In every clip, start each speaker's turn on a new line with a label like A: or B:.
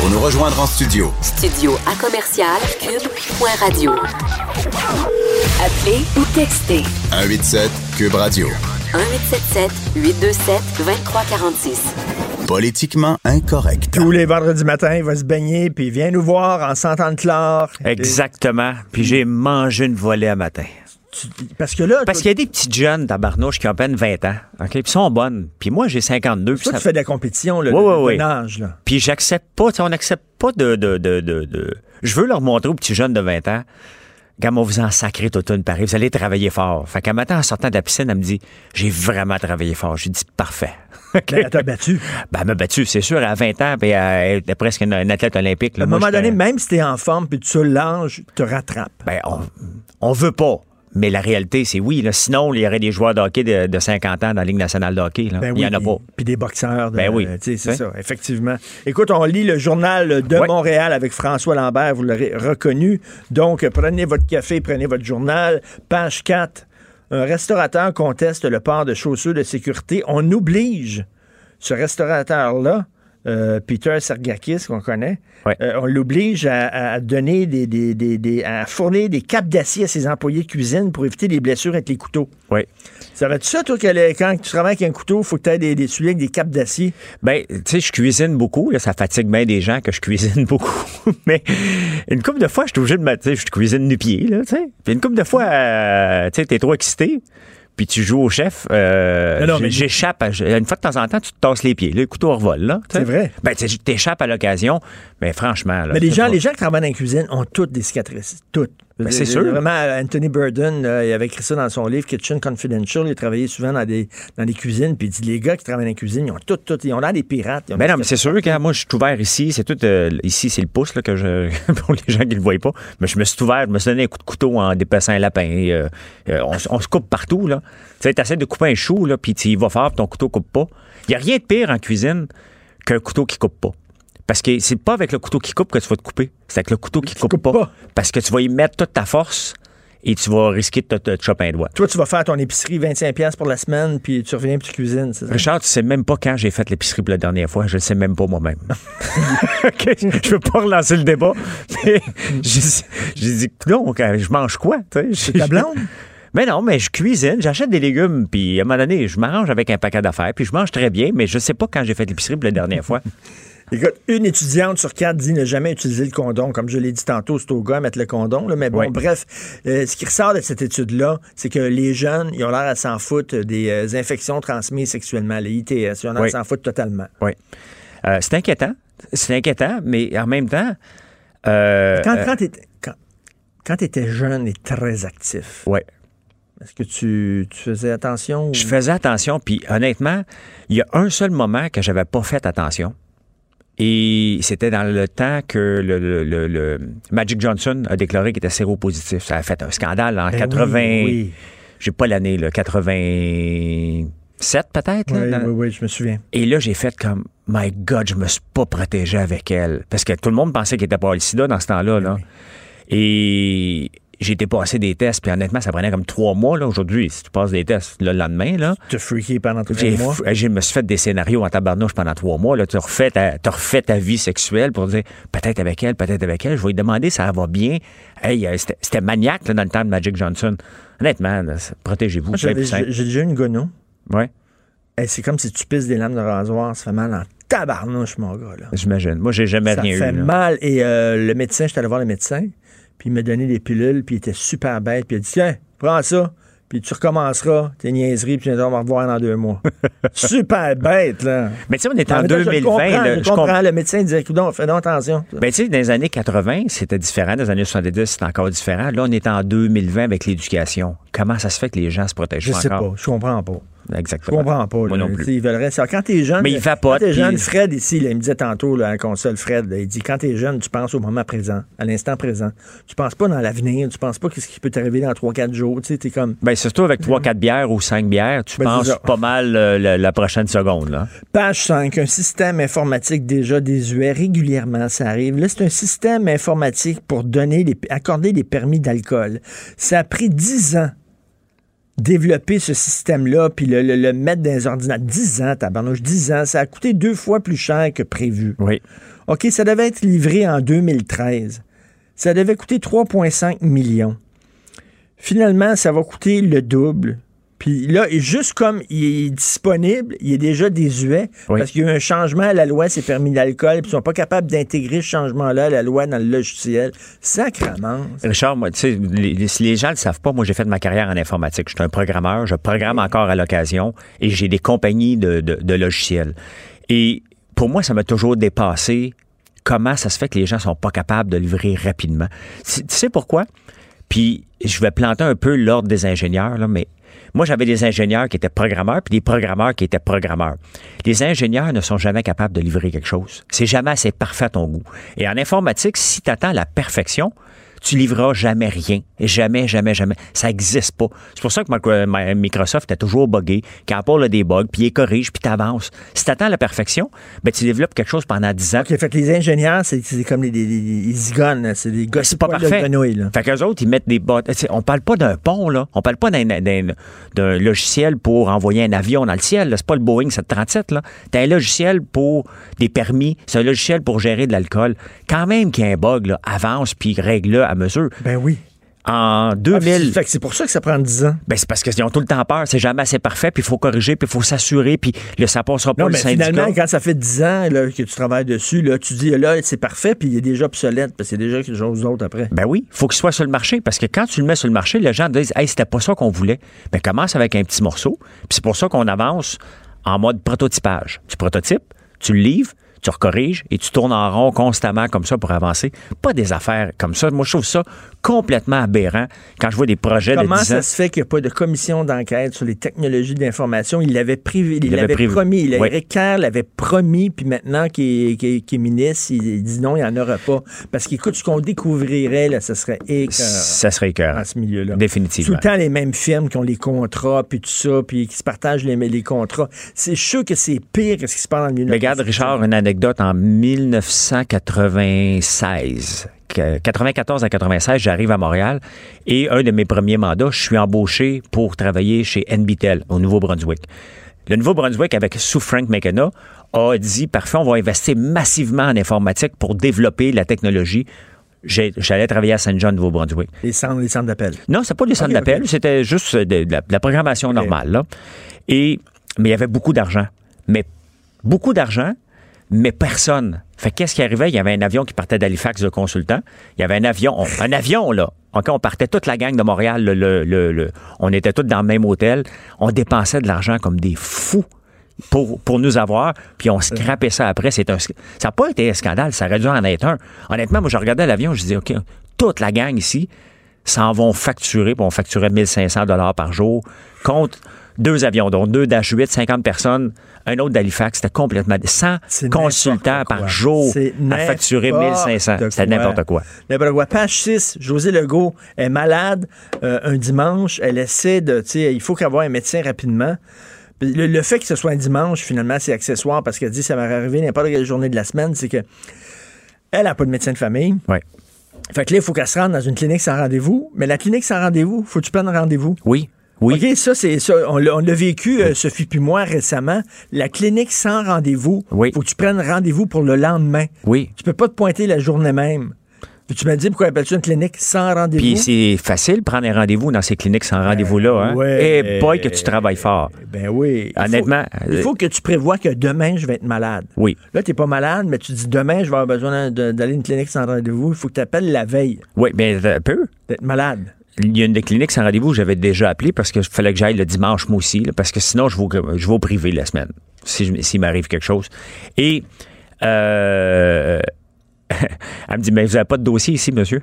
A: Pour nous rejoindre en studio.
B: Studio à commercial cube.radio. Appelez ou textez
A: 187 Cube Radio.
B: 1877 827 2346.
A: Politiquement incorrect.
C: Tous les vendredis matins, il va se baigner, puis il vient nous voir en le chlore.
D: Exactement. Puis j'ai mangé une volée à matin.
C: Tu- Parce que là,
D: Parce qu'il y a des petites jeunes tabarnouches qui ont à peine 20 ans, OK? Puis sont bonnes. Puis moi, j'ai 52. Puis,
C: toi,
D: ça-
C: tu fais de la compétition, là, nage, là.
D: puis j'accepte pas, tu sais, on n'accepte pas de, de, de, de, Je veux leur montrer aux petits jeunes de 20 ans, Gamme, on vous en sacré toute une pareil, vous allez travailler fort. Fait qu'un matin, en sortant de la piscine, elle me dit, j'ai vraiment travaillé fort. J'ai dit, parfait.
C: Ben, elle t'a battu.
D: Ben, elle m'a battu, c'est sûr, à 20 ans, puis elle était presque une, une athlète olympique. là.
C: À un moment donné, même si t'es en forme, puis tu l'ange te rattrape.
D: Ben, on, on veut pas. Mais la réalité, c'est oui. Là. Sinon, il y aurait des joueurs de hockey de, de 50 ans dans la Ligue nationale de hockey. là.
C: Ben
D: il y
C: oui,
D: en a pas.
C: Puis des boxeurs. de-
D: Ben oui.
C: C'est
D: Hein?
C: ça, effectivement. Écoute, on lit le journal de. Montréal avec François Lambert, vous l'aurez reconnu. Donc, prenez votre café, prenez votre journal. Page 4. Un restaurateur conteste le port de chaussures de sécurité. On oblige ce restaurateur-là, euh, Peter Sergakis, qu'on connaît,
D: Ouais.
C: euh, on l'oblige à, à donner des, des- des- des- à fournir des capes d'acier à ses employés de cuisine pour éviter les blessures avec les couteaux.
D: Oui.
C: Ça va-tu ça, toi, que quand tu travailles avec un couteau, il faut que tu aies des, des souliers avec des capes d'acier?
D: Ben, tu sais, je cuisine beaucoup. Là, ça fatigue bien des gens que je cuisine beaucoup. Mais une couple de fois, je suis obligé de me. Tu sais, je cuisine du pied, là, tu sais. Puis une couple de fois, euh, tu sais, t'es trop excité. Puis tu joues au chef. euh,
C: Non, non, mais-
D: J'échappe. à- Une fois de temps en temps, tu te tasses les pieds. là, le couteau revole, là.
C: C'est vrai.
D: Ben, tu t'échappes à l'occasion. Mais franchement, là.
C: Mais les gens,
D: pas-
C: les gens qui travaillent dans la cuisine ont toutes des cicatrices. Toutes.
D: Ben, c'est
C: Euh,
D: sûr.
C: Vraiment, Anthony Burden, il avait écrit ça dans son livre Kitchen Confidential. Il travaillait souvent dans des, dans des cuisines. Puis il dit les gars qui travaillent dans la cuisine, ils ont toutes, toutes. Ils ont l'air des pirates. Ont
D: Ben non, mais c'est sûr que moi, je suis ouvert ici. C'est tout. euh, ici, c'est le pouce là, que je. pour les gens qui ne le voient pas. Mais je me suis ouvert, je me suis donné un coup de couteau en dépassant un lapin. Et, euh, euh, on, se coupe partout, là. Tu sais, t'essaies de couper un chou, là, puis tu y vas fort, puis ton couteau coupe pas. Il n'y a rien de pire en cuisine qu'un couteau qui coupe pas. Parce que c'est pas avec le couteau qui coupe que tu vas te couper. C'est avec le couteau qui coupe
C: coupes
D: pas.
C: pas.
D: Parce que tu vas y mettre toute ta force et tu vas risquer de te, te- te choper un doigt.
C: Toi, tu vas faire ton épicerie 25$ pour la semaine, puis tu reviens puis tu cuisines. c'est ça?
D: Richard, tu sais même pas quand j'ai fait l'épicerie pour la dernière fois. Je le sais même pas moi-même. OK? Je veux pas relancer le débat. Mais j'ai dit, non, je mange quoi? sais?
C: Ta blonde?
D: Mais non, mais je cuisine, j'achète des légumes, puis à un moment donné, je m'arrange avec un paquet d'affaires, puis je mange très bien, mais je sais pas quand j'ai fait l'épicerie pour la dernière fois.
C: Écoute, une étudiante sur quatre dit ne jamais utiliser le condom. Comme je l'ai dit tantôt, c'est au gars à mettre le condom. là. mais bon,
D: Oui.
C: bref, euh, ce qui ressort de cette étude-là, c'est que les jeunes, ils ont l'air à s'en foutre des euh, infections transmises sexuellement, les ITS. Ils ont l'air à
D: Oui.
C: s'en foutre totalement.
D: Oui. Euh, c'est inquiétant. C'est inquiétant, mais en même temps.
C: Quand, quand t'étais- quand- quand t'étais jeune et très actif,
D: ouais.
C: est-ce que tu, tu faisais attention? ou-
D: Je faisais attention, puis honnêtement, il y a un seul moment que j'avais pas fait attention. Et c'était dans le temps que le, le- le- le Magic Johnson a déclaré qu'il était séropositif. Ça a fait un scandale en
C: Ben
D: 80.
C: oui, oui.
D: J'ai pas l'année, là, 87 peut-être.
C: Oui,
D: dans-
C: oui, oui, je me souviens.
D: Et là, j'ai fait comme, my God, je me suis pas protégé avec elle. Parce que tout le monde pensait qu'il était pas le sida dans ce temps-là. Là. Et j'ai été passer des tests, puis honnêtement, ça prenait comme trois mois. Là, aujourd'hui, si tu passes des tests le lendemain, là,
C: Tu as freaké pendant trois mois?
D: je me suis fait des scénarios en tabarnouche pendant trois mois. Là. Tu refais ta, tu refais ta vie sexuelle pour dire peut-être avec elle, peut-être avec elle. Je vais lui demander ça va bien. Hey, euh, c'était, maniaque là, dans le temps de Magic Johnson. Honnêtement, protégez-vous.
C: J'ai déjà une gono.
D: Ouais,
C: Hey, c'est comme si tu pisses des lames de rasoir. Ça fait mal en tabarnouche, mon gars. Là.
D: j'imagine. Moi, j'ai jamais
C: Ça
D: rien
C: fait
D: eu. là.
C: mal. Et euh, le médecin, j'étais allé voir le médecin, puis il m'a donné des pilules, puis il était super bête, puis il a dit Tiens, prends ça, puis tu recommenceras tes niaiseries, puis tu viendras me revoir dans deux mois. super bête, là.
D: Mais tu sais, on est en
C: même temps, je le
D: 2020.
C: comprends,
D: là,
C: je
D: je comp-
C: comprends. Le médecin disait Coudon, fais donc attention.
D: Ben, tu sais, dans les années 80, c'était différent. Dans les années 70, c'était encore différent. Là, on est en 2020 avec l'éducation. Comment ça se fait que les gens se protègent
C: Je
D: pas
C: sais
D: encore?
C: pas, je comprends pas. Je
D: Exactement.
C: comprends pas.
D: Moi
C: là.
D: non
C: Tu
D: plus.
C: Ils veulent savoir. Quand t'es jeune,
D: Mais il vapote,
C: Quand t'es jeune,
D: puis-
C: Fred ici, là, il me disait tantôt là, à la console, Fred, là, il dit quand t'es jeune, tu penses au moment présent, à l'instant présent. Tu penses pas dans l'avenir, tu penses pas qu'est-ce qui peut t'arriver dans 3-4 jours. Tu sais, t'es comme
D: Ben, surtout avec 3-4 bières ou 5 bières, tu
C: Ben,
D: penses pas mal euh, la, la prochaine seconde. Là.
C: Page 5, un système informatique déjà désuet. Régulièrement, ça arrive. Là, c'est un système informatique pour donner les, accorder des permis d'alcool. Ça a pris 10 ans. Développer ce système-là, puis le, le- le mettre dans les ordinateurs. 10 ans, tabarnouche, 10 ans, ça a coûté deux fois plus cher que prévu.
D: Oui.
C: OK, ça devait être livré en 2013. Ça devait coûter 3,5 millions. Finalement, ça va coûter le double. Puis là, juste comme il est disponible, il est déjà désuet,
D: Oui.
C: parce qu'il y a eu un changement à la loi, c'est permis d'alcool, puis ils sont pas capables d'intégrer ce changement-là à la loi dans le logiciel. Sacrement.
D: Richard, moi, tu sais, les, si les gens ne le savent pas, moi, j'ai fait de ma carrière en informatique. Je suis un programmeur, je programme encore à l'occasion et j'ai des compagnies de, de- de logiciels. Et pour moi, ça m'a toujours dépassé comment ça se fait que les gens sont pas capables de livrer rapidement. Tu sais pourquoi? Puis je vais planter un peu l'ordre des ingénieurs, là, mais moi, j'avais des ingénieurs qui étaient programmeurs, puis des programmeurs qui étaient programmeurs. Les ingénieurs ne sont jamais capables de livrer quelque chose. C'est jamais assez parfait à ton goût. Et en informatique, si tu attends la perfection, tu livreras jamais rien. Jamais, jamais, jamais. Ça n'existe pas. C'est pour ça que Microsoft est toujours buggé, qu'Apple a des bugs, puis il corrige, puis tu avances. Si tu attends la perfection, ben, tu développes quelque chose pendant 10 ans.
C: OK, fait que les ingénieurs, c'est comme les, les, les zigones, c'est des gars
D: c'est pas parfait.
C: grenouille, là.
D: Fait qu'eux autres, ils mettent des bottes. On parle pas d'un pont, là. On parle pas d'un, logiciel pour envoyer un avion dans le ciel. C'est pas le Boeing 737, là. T'as un logiciel pour des permis. C'est un logiciel pour gérer de l'alcool. Quand même qu'il y a un bug, là, avance puis règle-le mesure.
C: Ben oui.
D: En
C: Ah,
D: 2000,
C: fait que c'est pour ça que ça prend 10 ans.
D: ben, c'est parce qu'ils ont tout le temps peur. C'est jamais assez parfait, puis il faut corriger, puis il faut s'assurer, puis le, ça passera pas
C: Non,
D: le
C: mais
D: syndicat.
C: finalement, quand ça fait 10 ans là, que tu travailles dessus, là, tu dis là, c'est parfait, puis il est déjà obsolète, parce que c'est déjà quelque chose d'autre après.
D: Ben oui, faut qu'il soit sur le marché parce que quand tu le mets sur le marché, les gens disent Hey, c'était pas ça qu'on voulait. Ben commence avec un petit morceau. Puis c'est pour ça qu'on avance en mode prototypage. Tu prototypes, tu le livres, tu recorriges et tu tournes en rond constamment comme ça pour avancer. Pas des affaires comme ça. Moi, je trouve ça complètement aberrant quand je vois des projets
C: Comment
D: de 10 ans.
C: ça se fait qu'il n'y a pas de commission d'enquête sur les technologies de l'information? Il l'avait privé, il
D: l'avait
C: l'avait
D: privé.
C: promis. Il,
D: Oui.
C: L'avait promis, puis maintenant qu'il est, ministre, il, dit non, il n'y en aura pas. Parce qu'écoute, ce qu'on découvrirait, là, ce serait écœurant
D: Ça serait écœurant.
C: à ce milieu-là. Tout
D: Définitivement.
C: le temps les mêmes firmes qui ont les contrats, puis tout ça, puis qui se partagent les, les contrats. C'est sûr que c'est pire que ce qui se passe dans le milieu de la
D: Regarde. Richard, une anecdote en 1996. que- 94 à 96, j'arrive à Montréal et un de mes premiers mandats, je suis embauché pour travailler chez NBTEL au Nouveau-Brunswick. Le Nouveau-Brunswick, avec sous Frank McKenna, a dit parfait, on va investir massivement en informatique pour développer la technologie. J'allais travailler à Saint John, Nouveau-Brunswick.
C: Les centres, les centres d'appel.
D: Non, c'est pas des centres d'appel, c'était juste de, de la, de la programmation normale. Là. Et, mais il y avait beaucoup d'argent. Mais beaucoup d'argent, mais personne. Fait que qu'est-ce qui arrivait? Il y avait un avion qui partait d'Halifax de consultant. Il y avait un avion, on- un avion, là. OK, on partait toute la gang de Montréal. le- le- le- on était tous dans le même hôtel. On dépensait de l'argent comme des fous pour, pour nous avoir, puis on scrapait ça après. C'est un, ça n'a pas été un scandale, ça aurait dû en être un. Honnêtement, moi, je regardais l'avion, je disais, OK, toute la gang ici s'en vont facturer, puis on facturait 1500 dollars par jour contre deux avions, dont deux Dash 8, 50 personnes, un autre d'Halifax, c'était complètement... 100
C: C'est
D: consultants par jour à facturer
C: n'importe
D: 1500. C'était n'importe quoi.
C: N'importe quoi. Page 6, José Legault est malade euh, un dimanche. Elle essaie de, tu sais, il faut qu'avoir un médecin rapidement. Le fait que ce soit un dimanche, finalement, c'est accessoire parce qu'elle dit ça va arriver n'importe quelle journée de la semaine, c'est que elle n'a pas de médecin de famille.
D: Ouais.
C: Fait que là, il faut qu'elle se rende dans une clinique sans rendez-vous. Mais la clinique sans rendez-vous, faut que tu prennes rendez-vous.
D: Oui, oui.
C: OK, ça, c'est ça. On l'a vécu, euh, Sophie puis moi, récemment. La clinique sans rendez-vous,
D: Oui.
C: faut que tu prennes rendez-vous pour le lendemain.
D: Oui.
C: Tu peux pas te pointer la journée même. Puis tu m'as dit pourquoi appelles-tu une clinique sans rendez-vous?
D: Puis c'est facile de prendre un rendez-vous dans ces cliniques sans rendez-vous-là. Hein?
C: ouais.
D: Et boy, que tu travailles fort.
C: Ben oui. Il
D: Honnêtement,
C: il faut que tu prévois que demain, je vais être malade.
D: Oui.
C: Là, tu n'es pas malade, mais tu dis demain, je vais avoir besoin d'aller à une clinique sans rendez-vous. Il faut que tu appelles la veille
D: Oui, mais un peu.
C: d'être malade.
D: Il y a une des cliniques sans rendez-vous, j'avais déjà appelé parce qu'il fallait que j'aille le dimanche, moi aussi, là, parce que sinon, je vais, je vais au privé la semaine, si je- s'il m'arrive quelque chose. Et euh, elle me dit, mais vous n'avez pas de dossier ici, monsieur?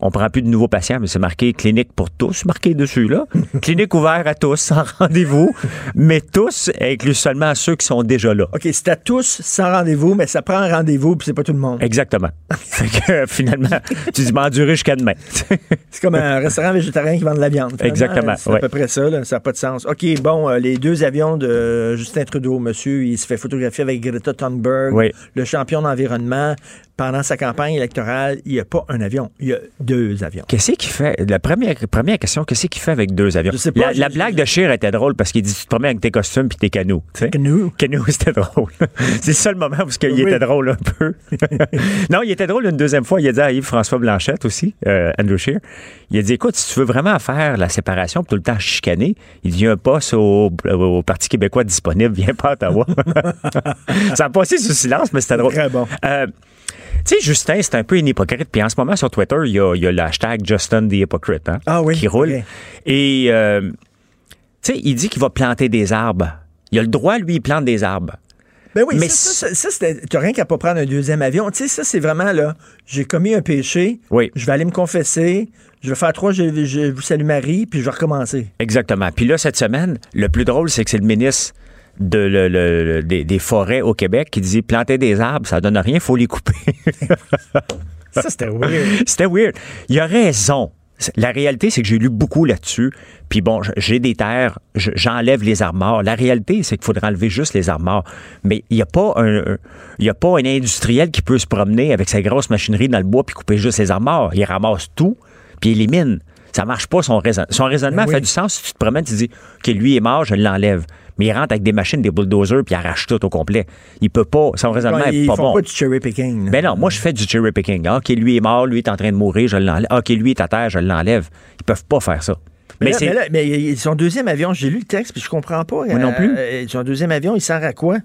D: On prend plus de nouveaux patients, mais c'est marqué clinique pour tous, marqué dessus, là. clinique ouverte à tous, sans rendez-vous, mais tous inclut seulement ceux qui sont déjà là.
C: OK, c'est à tous sans rendez-vous, mais ça prend un rendez-vous, puis c'est pas tout le monde.
D: Exactement. fait que euh, finalement, tu dis m'endurer jusqu'à demain.
C: C'est comme un restaurant végétarien qui vend de la viande. finalement.
D: Exactement,
C: C'est à peu près ça, là. ça n'a pas de sens. OK, bon, euh, les deux avions de Justin Trudeau, monsieur, il se fait photographier avec Greta Thunberg,
D: Oui.
C: le champion d'environnement. pendant sa campagne électorale, il n'y a pas un avion, il y a deux avions.
D: Qu'est-ce qu'il fait? La première, première question, qu'est-ce qu'il fait avec deux avions?
C: Je sais pas,
D: la,
C: je-
D: la blague de Scheer était drôle parce qu'il dit tu te promènes avec tes costumes puis tes canots.
C: Canoe.
D: Canoe, c'était drôle. C'est le seul moment où il
C: Oui.
D: était drôle un peu. non, il était drôle une deuxième fois. Il a dit à Yves-François Blanchette aussi, euh, Andrew Scheer, il a dit écoute, si tu veux vraiment faire la séparation tout le temps chicaner, il dit il y a un poste au, au Parti québécois disponible, viens pas à Ottawa. Ça a passé sous silence, mais c'était drôle.
C: Très bon.
D: Euh, tu sais, Justin, c'est un peu une hypocrite. Puis en ce moment, sur Twitter, il y a, il y a le hashtag Justin the Hypocrite hein,
C: Ah oui,
D: qui roule. Et, euh, tu sais, il dit qu'il va planter des arbres. Il a le droit, lui, il plante des arbres.
C: Ben oui,
D: Mais
C: ça, ça, ça, t'as rien qu'à pas prendre un deuxième avion. Tu sais, ça, c'est vraiment, là, j'ai commis un péché,
D: Oui.
C: je vais aller me confesser, je vais faire trois, je, je vous salue Marie, puis je vais recommencer.
D: Exactement. Puis là, cette semaine, le plus drôle, c'est que c'est le ministre de le- le- le- des, des forêts au Québec qui dit planter des arbres, ça donne rien, faut les couper.
C: Ça, c'était weird.
D: C'était weird. Il a raison. La réalité, c'est que j'ai lu beaucoup là-dessus. Puis bon, j'ai des terres, je- j'enlève les morts. La réalité, c'est qu'il faudrait enlever juste les morts. Mais il n'y a pas un, il a pas un industriel qui peut se promener avec sa grosse machinerie dans le bois puis couper juste les morts. Il ramasse tout puis il élimine. Ça marche pas son raisonnement. Son raisonnement
C: Ben oui.
D: fait du sens si tu te promènes, tu dis que lui est mort, je l'enlève. Mais il rentre avec des machines, des bulldozers puis il arrache tout au complet. Il peut pas. Son raisonnement
C: Ils
D: est pas
C: font
D: bon.
C: pas du cherry picking. là.
D: Ben non, moi je fais du cherry picking. Ah, OK, lui est mort, lui est en train de mourir, je l'enlève. Ah, OK, lui est à terre, je l'enlève. Ils peuvent pas faire ça.
C: mais,
D: Mais,
C: là,
D: c'est
C: mais là, mais il- son deuxième avion, j'ai lu le texte, puis je comprends pas.
D: Moi non plus.
C: Euh, son deuxième avion, il sert à quoi?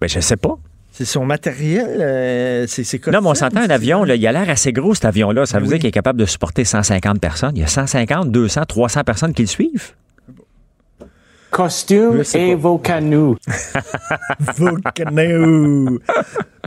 D: ben, je sais pas.
C: C'est son matériel? euh, c'est c'est
D: Non, mais on s'entend un avion, là, il a l'air assez gros cet avion-là. Ça veut
C: Oui.
D: dire qu'il est capable de supporter 150 personnes. Il y a 150, 200, 300 personnes qui le suivent.
E: Costume et
C: pas.
E: vos canots.
C: Volcano.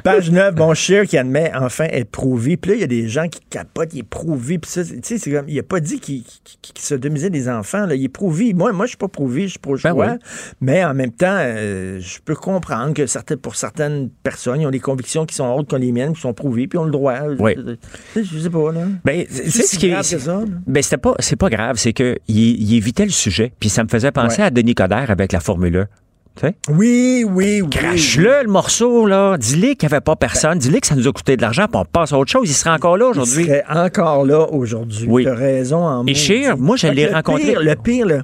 C: Page 9, bon, Cher qui admet enfin être prouvé. Puis là, il y a des gens qui capotent, il est prouvé. Puis ça, tu sais, c'est comme, il a pas dit qu'il qu'il sodomisait des enfants. Là. Il est prouvé. Moi, moi je suis pas prouvé, je suis pro choix.
D: Ben oui.
C: Mais en même temps, euh, je peux comprendre que certaines, pour certaines personnes, ils ont des convictions qui sont autres que les miennes, qui sont prouvées, puis ils ont le droit.
D: Oui.
C: Je, je sais pas, là.
D: Ben,
C: C'est
D: ce qui
C: grave
D: est.
C: que ça, là.
D: Ben, c'était pas, c'est pas grave, c'est que il, il évitait le sujet. Puis ça me faisait penser
C: Ouais.
D: à Denis Coderre avec la Formule 1.
C: Oui, oui, oui.
D: Crache-le, le morceau, là. Dis-le qu'il n'y avait pas personne. Dis-le que ça nous a coûté de l'argent, puis on passe à autre chose. Il serait encore là
C: Il
D: aujourd'hui.
C: serait encore là aujourd'hui.
D: Oui.
C: Tu as raison en
D: Et. Scheer, moi, je l'ai rencontré-
C: pire, le pire, là,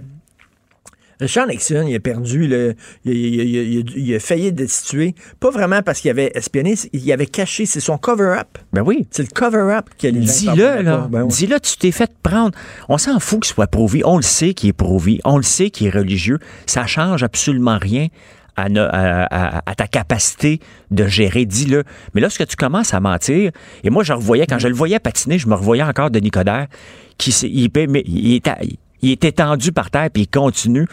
C: Richard Nixon, il a perdu, le, il, il- il- il- il a failli être destitué. Pas vraiment parce qu'il avait espionné, il avait caché, c'est son cover-up.
D: Ben oui.
C: C'est le cover-up les gens
D: Dis-le, là.
C: Ben oui.
D: Dis-le, tu t'es fait prendre. On s'en fout qu'il soit prouvé. On le sait qu'il est prouvé. On le sait qu'il est religieux. Ça change absolument rien à, ta capacité de gérer. Dis-le. Mais lorsque tu commences à mentir, et moi, je revoyais, quand je le voyais patiner, je me revoyais encore de Nicodère, qui s'est- il, il est, à- il est étendu par terre, puis il continue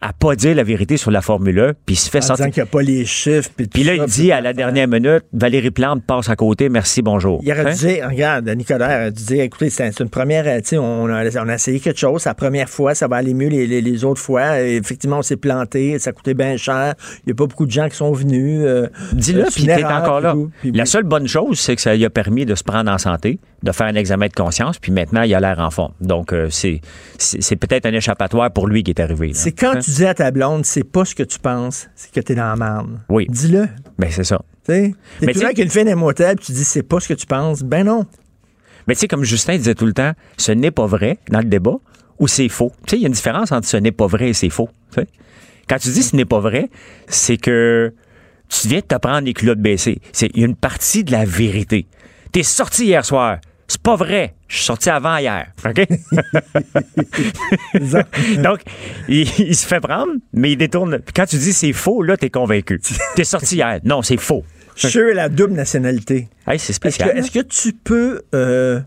D: à pas dire la vérité sur la Formule 1, puis il se fait
C: En
D: sortir.
C: qu'il n'y a pas les chiffres. Puis,
D: Puis là, il dit à la dernière minute, Valérie Plante passe à côté, merci, bonjour.
C: Il aurait
D: Hein?
C: dû dire, regarde, Nicolas aurait dû dire, écoutez, c'est une première, euh, tu sais, on a, on a essayé quelque chose, la première fois, ça va aller mieux les, les- les autres fois. Et effectivement, on s'est planté, ça coûtait bien cher. Il n'y a pas beaucoup de gens qui sont venus. euh,
D: Dis-le,
C: euh,
D: puis t'es encore là.
C: puis tout. Puis
D: La seule bonne chose, c'est que ça lui a permis de se prendre en santé, de faire un examen de conscience, puis maintenant, il a l'air en forme. Donc, euh, c'est peut-être un échappatoire pour lui qui est arrivé. là.
C: C'est quand
D: Hein?
C: Tu dis à ta blonde, c'est pas ce que tu penses, c'est que t'es dans la merde.
D: Oui.
C: Dis-le.
D: Ben, c'est ça.
C: Tu sais, t'es
D: Mais
C: tout
D: tu-
C: là avec une fille d'un motel, puis tu dis c'est pas ce que tu penses. Ben non.
D: Mais tu sais, comme Justin disait tout le temps, ce n'est pas vrai dans le débat ou c'est faux. Tu sais, il y a une différence entre ce n'est pas vrai et c'est faux. Quand tu dis ce n'est pas vrai, c'est que tu viens de te prendre les culottes baissées. C'est une partie de la vérité. T'es sorti hier soir. C'est pas vrai. Je suis sorti avant hier. OK? Donc, il, il se fait prendre, mais il détourne. Puis quand tu dis c'est faux, là, t'es convaincu. T'es sorti hier. Non, c'est faux.
C: Je suis la double nationalité.
D: Hey, c'est
C: Est-ce que,
D: spécial.
C: est-ce que tu peux. Euh,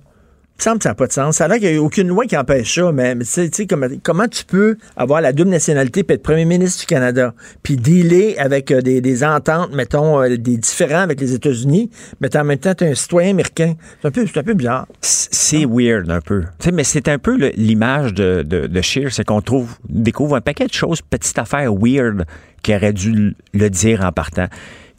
C: me semble que ça n'a pas de sens. Ça a qu'il n'y a aucune loi qui empêche ça, mais, tu sais, comment, tu peux avoir la double nationalité puis être premier ministre du Canada, puis dealer avec euh, des, ententes, mettons, euh, des différends avec les États-Unis, mais en même temps, tu es un citoyen américain. C'est un peu, un peu bizarre.
D: C'est weird un peu. Mais c'est un peu l'image de, de, de Scheer, c'est qu'on trouve, découvre un paquet de choses, petites affaires weird qu'il aurait dû le dire en partant.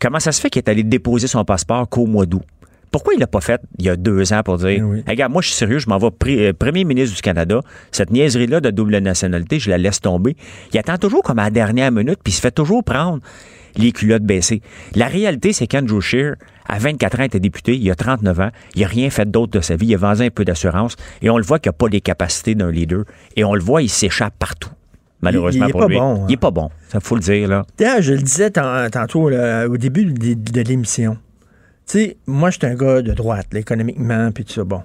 D: Comment ça se fait qu'il est allé déposer son passeport qu'au mois d'août? Pourquoi il l'a pas fait il y a deux ans pour dire
C: Eh oui.
D: Hey, Regarde, moi je suis sérieux, je m'en vais euh, premier ministre du Canada. Cette niaiserie-là de double nationalité, je la laisse tomber. Il attend toujours comme à la dernière minute, puis il se fait toujours prendre. les culottes baissées. La réalité, c'est qu'Andrew Scheer, à 24 ans, était député, il a 39 ans, il n'a rien fait d'autre de sa vie, il a vendu un peu d'assurance, et on le voit qu'il n'a pas les capacités d'un leader, et on le voit, il s'échappe partout. Malheureusement
C: Il- il est
D: pour
C: pas
D: lui.
C: bon, hein.
D: Il est pas bon, ça faut le dire, là.
C: Je le disais tant- tantôt là, au début de, de l'émission. Tu sais, moi, je suis un gars de droite, là, économiquement, puis tout ça. Bon.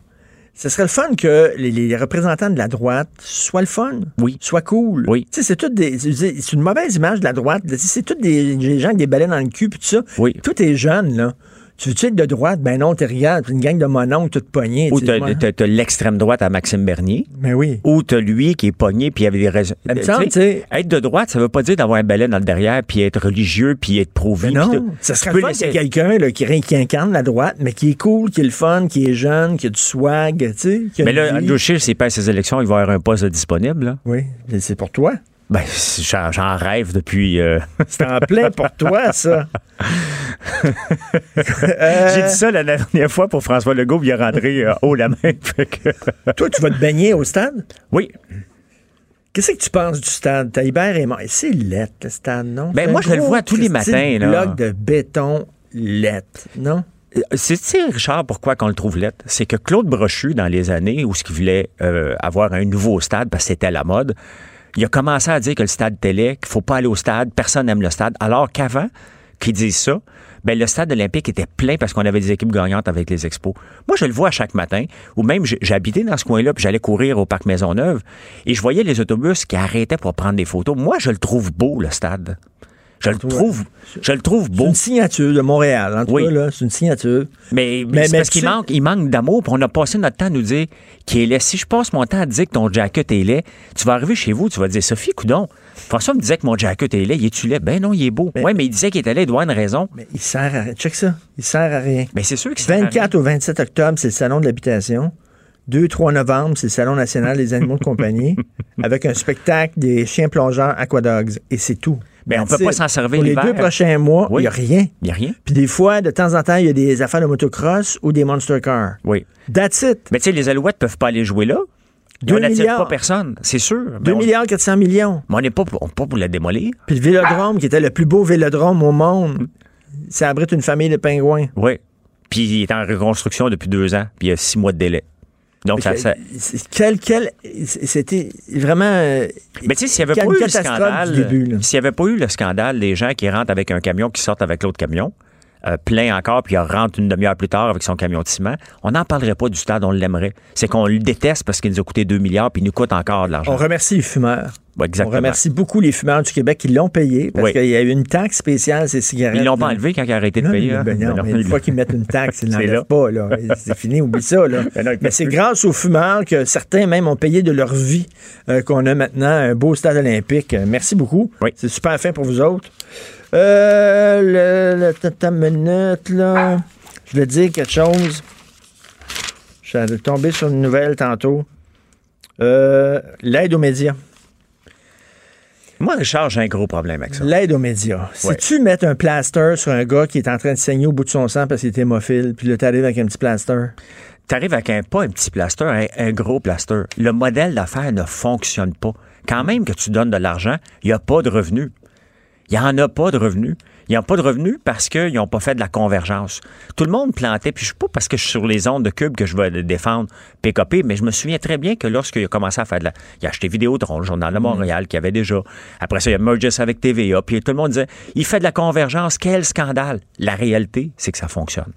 C: Ce serait le fun que les, les représentants de la droite soient le fun.
D: Oui.
C: Soient cool.
D: Oui.
C: Tu sais, c'est tout des. C'est une mauvaise image de la droite. C'est tous des, des gens avec des balais dans le cul, puis tout ça.
D: Oui.
C: Tout est jeune, là. Tu veux-tu être de droite? Ben non, t'es rien. T'es une gang de mononcs toute poignée.
D: Ou t'as t'as- t'as l'extrême droite à Maxime Bernier,
C: Ben oui.
D: ou t'as lui qui est pogné, puis il y avait des raisons. Être de droite, ça veut pas dire d'avoir un balai dans le derrière, puis être religieux, puis être pro-vie.
C: Ben non, ça serait ait quelqu'un là, qui, qui incarne la droite, mais qui est cool, qui est le fun, qui est jeune, qui a du swag, tu sais.
D: Mais là. Andrew Scheer, s'il perd ses élections, il va avoir un poste disponible. là.
C: Oui, mais c'est pour toi.
D: Ben, j'en j'en rêve depuis. euh,
C: C'est en plein pour toi, ça. Euh,
D: J'ai dit ça la dernière fois pour François Legault, il est rentré euh, haut la main. Que-
C: toi, tu vas te baigner au stade?
D: Oui.
C: Qu'est-ce que tu penses du stade? Taillibert est mort. C'est lettre, le stade, non?
D: Ben,
C: C'est
D: moi, je le vois tous les matins, là. Euh,
C: bloc de béton lettre, non?
D: C'est, tu sais, Richard, pourquoi qu'on le trouve lettre? C'est que Claude Brochu, dans les années où ce qu'il voulait euh, avoir un nouveau stade parce que c'était à la mode, il a commencé à dire que le stade télé, qu'il faut pas aller au stade, personne n'aime le stade. Alors qu'avant qu'ils disent ça, ben le stade olympique était plein parce qu'on avait des équipes gagnantes avec les expos. Moi, je le vois chaque matin, ou même j'habitais dans ce coin-là, puis j'allais courir au parc Maisonneuve, et je voyais les autobus qui arrêtaient pour prendre des photos. Moi, je le trouve beau, le stade. Je le trouve, je le trouve
C: C'est
D: beau.
C: une signature de Montréal, en tout
D: Oui.
C: cas, là. C'est une signature.
D: Mais, mais, c'est parce qu'il manque, il manque d'amour, puis on a passé notre temps à nous dire qu'il est laid. Si je passe mon temps à dire que ton jacket est laid, tu vas arriver chez vous, tu vas dire Sophie, coudon. François me disait que mon jacket est laid, il est-tu laid? Ben non, il est beau. Ouais, mais il disait qu'il était laid, il doit avoir une raison.
C: Mais il sert à rien. Check ça. Il sert à rien.
D: Mais c'est sûr que c'est
C: 24 au 27 octobre, c'est le Salon de l'habitation. 2-3 novembre, c'est le Salon national des animaux de compagnie, avec un spectacle des chiens plongeurs Aquadogs. Et c'est tout.
D: Ben, on
C: That's
D: peut pas s'en servir
C: Pour les deux prochains mois, il
D: Oui.
C: n'y a rien.
D: Il n'y a rien.
C: Puis des fois, de temps en temps, il y a des affaires de motocross ou des monster cars.
D: Oui.
C: That's it.
D: Mais tu sais, les Alouettes peuvent pas aller jouer là. Et
C: Deux
D: on n'attire
C: milliards.
D: pas personne, c'est sûr.
C: 2
D: Mais on-
C: milliards 400 millions.
D: Mais on n'est pas, pour- on n'est pas pour la démolir.
C: Puis le Vélodrome, qui était le plus beau vélodrome au monde, ça abrite une famille de pingouins.
D: Oui. Puis il est en reconstruction depuis deux ans, puis il y a six mois de délai. Donc, ça, ça-
C: Quel, quel, c'était vraiment... euh,
D: Mais tu sais, s'il n'y avait pas eu le scandale, s'il n'y avait pas eu le scandale des gens qui rentrent avec un camion, qui sortent avec l'autre camion, euh, plein encore, puis il rentre une demi-heure plus tard avec son camion de ciment, on n'en parlerait pas du stade, on l'aimerait. C'est qu'on le déteste parce qu'il nous a coûté 2 milliards, puis il nous coûte encore de l'argent.
C: On remercie les fumeurs.
D: Ouais, exactement.
C: On remercie beaucoup les fumeurs du Québec qui l'ont payé parce
D: Oui.
C: qu'il y a eu une taxe spéciale ces cigarettes.
D: Ils l'ont pas enlevé quand il a arrêté de
C: Non,
D: payer. hein?
C: ben non, mais une
D: ils
C: fois qu'ils mettent une taxe, ils l'enlèvent pas. Là. C'est fini, oublie ça. Là.
D: Ben non, ils
C: mais c'est grâce aux fumeurs que certains même ont payé de leur vie euh, qu'on a maintenant un beau stade olympique. Euh, Merci beaucoup.
D: Oui.
C: C'est super fin pour vous autres. Euh, le, le minute, là. Je voulais dire quelque chose. Je suis tombé sur une nouvelle tantôt. Euh, L'aide aux médias.
D: Moi, Richard, j'ai un gros problème avec ça.
C: L'aide aux médias.
D: Ouais.
C: Si tu mets un plaster sur un gars qui est en train de saigner au bout de son sang parce qu'il est hémophile, puis là, t'arrives avec un petit plaster?
D: T'arrives avec un, pas un petit plaster, un, un gros plaster. Le modèle d'affaires ne fonctionne pas. Quand même que tu donnes de l'argent, il n'y a pas de revenus. Il n'y en a pas de revenus. Il n'y a pas de revenus parce qu'ils n'ont pas fait de la convergence. Tout le monde plantait, puis je ne suis pas parce que je suis sur les ondes de Cube que je vais défendre PKP, mais je me souviens très bien que lorsqu'il a commencé à faire de la... Il a acheté Vidéotron, le Journal de Montréal, qui avait déjà... Après ça, il a mergé ça avec TVA, puis tout le monde disait, il fait de la convergence, quel scandale! La réalité, c'est que ça fonctionne.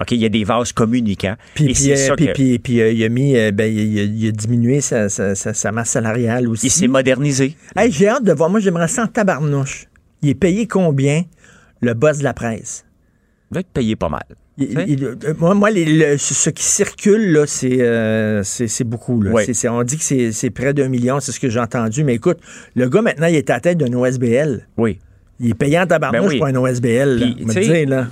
D: OK, il y a des vases communicants.
C: Puis,
D: et
C: puis, euh, puis,
D: que-
C: puis- puis, euh, il a mis, euh, ben, il, a, il a diminué sa- sa masse salariale aussi.
D: il s'est modernisé.
C: Hey, j'ai hâte de voir. Moi, j'aimerais ça en tabarnouche. Il est payé combien, le boss de la presse?
D: Il va être payé pas mal.
C: Il- il- euh, moi, moi, les- le- ce qui circule, là, c'est euh, c'est- beaucoup. Là. On dit que c'est près d'un million, c'est ce que j'ai entendu. Mais écoute, le gars, maintenant, il est à la tête d'un OSBL.
D: Oui.
C: Il est payé en tabarnouche
D: Ben oui.
C: pour un OSBL. là.
D: Puis,
C: dire, là.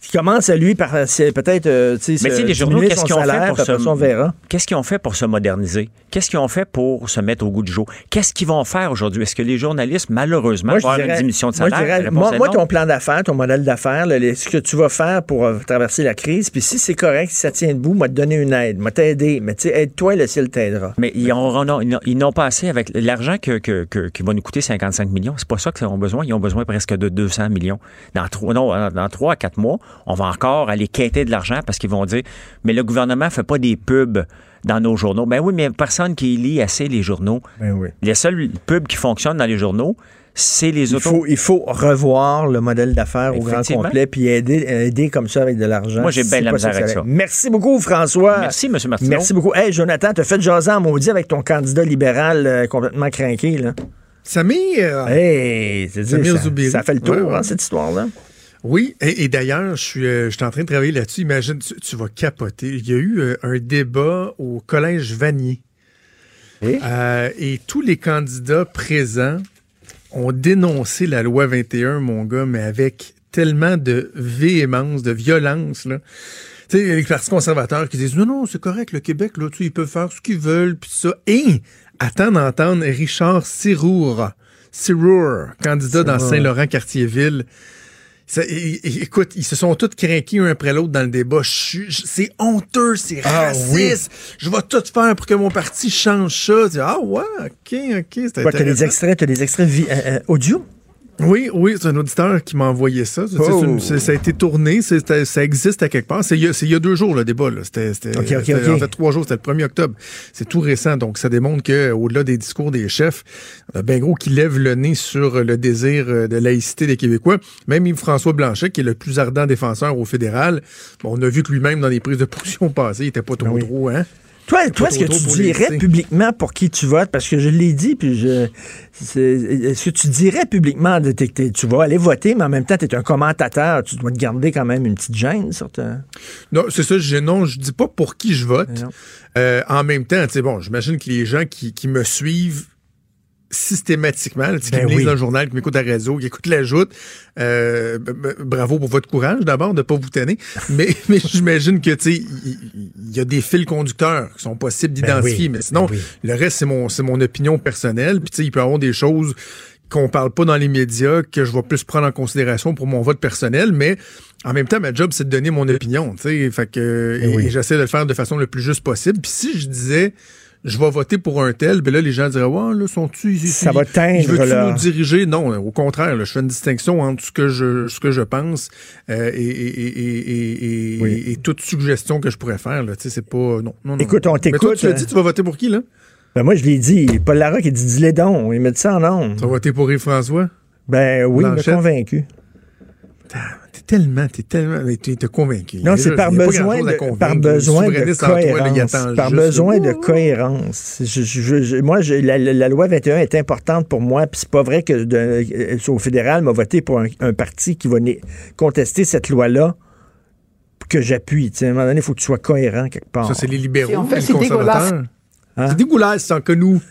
C: Qui commence à lui par peut-être euh,
D: Mais tu sais, les journaux, qu'est-ce qu'ils ont fait pour se-
C: ça, on verra.
D: Qu'est-ce qu'ils ont fait pour se moderniser? Qu'est-ce qu'ils ont fait pour se mettre au goût du jour? Qu'est-ce qu'ils vont faire aujourd'hui? Est-ce que les journalistes, malheureusement,
C: Moi,
D: vont avoir une diminution de
C: moi,
D: salaire?
C: dirais, moi, ton plan d'affaires, ton modèle d'affaires, ce que tu vas faire pour euh, traverser la crise, puis si c'est correct, si ça tient debout, moi te donner une aide, moi t'aider, mais tu sais, aide-toi, le ciel t'aidera.
D: Mais ils ont- non, ils n'ont- ils pas assez avec l'argent que, que- que- qui va nous coûter 55 millions. C'est pas ça qu'ils ont besoin. Ils ont besoin presque de 200 millions. Dans trois, non, dans trois à quatre mois, on va encore aller quêter de l'argent parce qu'ils vont dire, mais le gouvernement fait pas des pubs dans nos journaux. Ben oui, mais personne qui lit assez les journaux.
C: Ben oui.
D: Les seuls pubs qui fonctionnent dans les journaux, c'est les
C: Il
D: autos.
C: faut, il faut revoir le modèle d'affaires au grand complet, puis aider, aider comme ça avec de l'argent.
D: Moi, j'ai bien la misère avec ça.
C: Merci beaucoup, François.
D: Merci, M. Martineau.
C: Merci beaucoup. Hey, Jonathan, t'as fait jaser en maudit avec ton candidat libéral euh, complètement craqué, là.
E: Samir,
C: Hey, ça, fait le tour,
E: Ouais, ouais.
C: hein, cette histoire-là.
E: Oui, et, et d'ailleurs, je suis, euh, je suis en train de travailler là-dessus. Imagine, tu, tu vas capoter. Il y a eu euh, un débat au Collège Vanier.
C: Et?
E: Euh, et tous les candidats présents ont dénoncé la loi 21, mon gars, mais avec tellement de véhémence, de violence, là. Tu sais, les partis conservateurs qui disent non, non, c'est correct, le Québec, là, ils peuvent faire ce qu'ils veulent, puis ça. Et attends d'entendre Richard Sirour, Sirour, candidat dans. Saint-Laurent-Cartierville. Ça, écoute, ils se sont tous craqués un après l'autre dans le débat. C'est honteux, c'est
C: Ah,
E: raciste. Je vais tout faire pour que mon parti change ça. Ah ouais, ok, ok,
C: Quoi, t'as des extraits, t'as des extraits euh, euh, audio?
E: Oui, oui, c'est un auditeur qui m'a envoyé ça.
C: Oh.
E: une- ça a été tourné, ça existe à quelque part. C'est il y a- c'est il y a deux jours le débat. là. C'était en fait trois jours, c'était le 1er octobre. C'est tout récent, donc ça démontre que au-delà des discours des chefs, il y en a bien gros qui lèvent le nez sur le désir euh, de laïcité des Québécois. Même Yves-François Blanchet, qui est le plus ardent défenseur au fédéral, bon, on a vu que lui-même, dans les prises de position passées, il était pas trop
C: Ah oui.
E: hein?
C: Toi, toi est-ce que tu dirais publiquement pour qui tu votes? Parce que je l'ai dit, puis je. Est-ce que tu dirais publiquement t'es- tu vas aller voter, mais en même temps, tu es un commentateur, tu dois te garder quand même une petite gêne ta.
E: Non, c'est ça, je, non, je dis pas pour qui je vote. Euh, en même temps, tu sais, bon, j'imagine que les gens qui, qui me suivent systématiquement, qui
C: Ben
E: me lisent
C: oui.
E: dans le journal, qui m'écoutent à la radio, qui écoutent la joute, euh, bravo pour votre courage d'abord de pas vous tenir. mais mais j'imagine que, tu sais, il y, a des fils conducteurs qui sont possibles d'identifier,
C: oui,
E: mais sinon,
C: ben oui.
E: le reste, c'est mon, c'est mon opinion personnelle. Puis, tu sais, il peut y avoir des choses qu'on parle pas dans les médias, que je vais plus prendre en considération pour mon vote personnel, mais en même temps, ma job, c'est de donner mon opinion, tu sais, fait que, et j'essaie de le faire de façon le plus juste possible. Puis si je disais, je vais voter pour un tel, ben là, les gens diraient, ouais, là, sont-tu,
C: Ça va teindre,
E: ils veulent-tu
C: là.
E: nous diriger? Non, au contraire, là, je fais une distinction entre ce que je, ce que je pense euh, et, et, et, et, et,
C: Oui.
E: et toute suggestion que je pourrais faire, là, tu sais, c'est pas, non, non, non.
C: Écoute, on
E: Mais toi,
C: t'écoute,
E: tu l'as
C: euh,
E: dit, tu vas voter pour qui, là?
C: Ben moi, je l'ai dit. Paul Larocque, il dit dis-les donc. Il me dit ça en ondes.
E: Tu vas voter pour Yves-François?
C: Ben oui, m'a
E: Blanchette?
C: convaincu.
E: T'es tellement, t'es tellement, mais t'es t'es convaincu.
C: Non, c'est par besoin, de,
E: convaincre.
C: par besoin de
E: en toi,
C: cohérence. Par besoin de cohérence. Je- je- je- moi, je- la, loi 21 est importante pour moi, puis c'est pas vrai que de- euh, au fédéral m'a voté pour un, un parti qui va né- contester cette loi-là que j'appuie. À un moment donné, il faut que tu sois cohérent quelque part.
E: Ça, c'est les libéraux,
F: Si on fait,
E: les
F: c'est
E: conservateurs.
C: Hein?
E: C'est dégueulasse, sans que nous.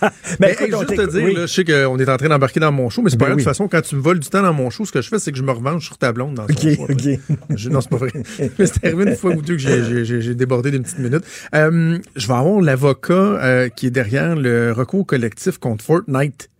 C: Ben,
E: Mais
C: écoute,
E: hey, juste te dire,
C: oui.
E: là, je sais qu'on est en train d'embarquer dans mon show, mais c'est
C: Ben
E: pas grave.
C: oui.
E: De toute façon, quand tu me voles du temps dans mon show, ce que je fais, c'est que je me revanche sur ta blonde dans
C: OK. OK.
E: Je- non, c'est pas vrai. Mais c'est arrivé une fois ou deux que j'ai- débordé d'une petite minute. Euh, je vais avoir l'avocat euh, qui est derrière le recours collectif contre Fortnite.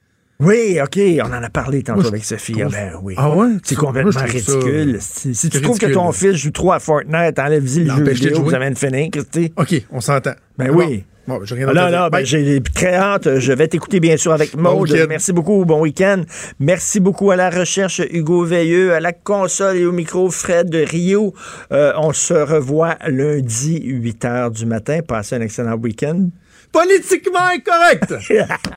C: Oui, OK, on en a parlé tantôt
E: Moi,
C: avec Sophie.
E: trouve-
C: ben oui.
E: Ah ouais?
C: C'est complètement
E: ça-
C: ridicule. Si, si tu trouves que ton fils joue trop à Fortnite, enlève-y le jeu vidéo, vous avez une.
E: OK, on s'entend.
C: Ben oui.
E: Bon, rien
C: Non,
E: dire.
C: non, ben, j'ai très hâte. Je vais t'écouter bien sûr avec Maude. Merci beaucoup. Bon week-end. Merci beaucoup à la recherche Hugo Veilleux, à la console et au micro Fred de Rio. Euh, on se revoit lundi 8 h du matin. Passez un excellent week-end.
E: Politiquement incorrect!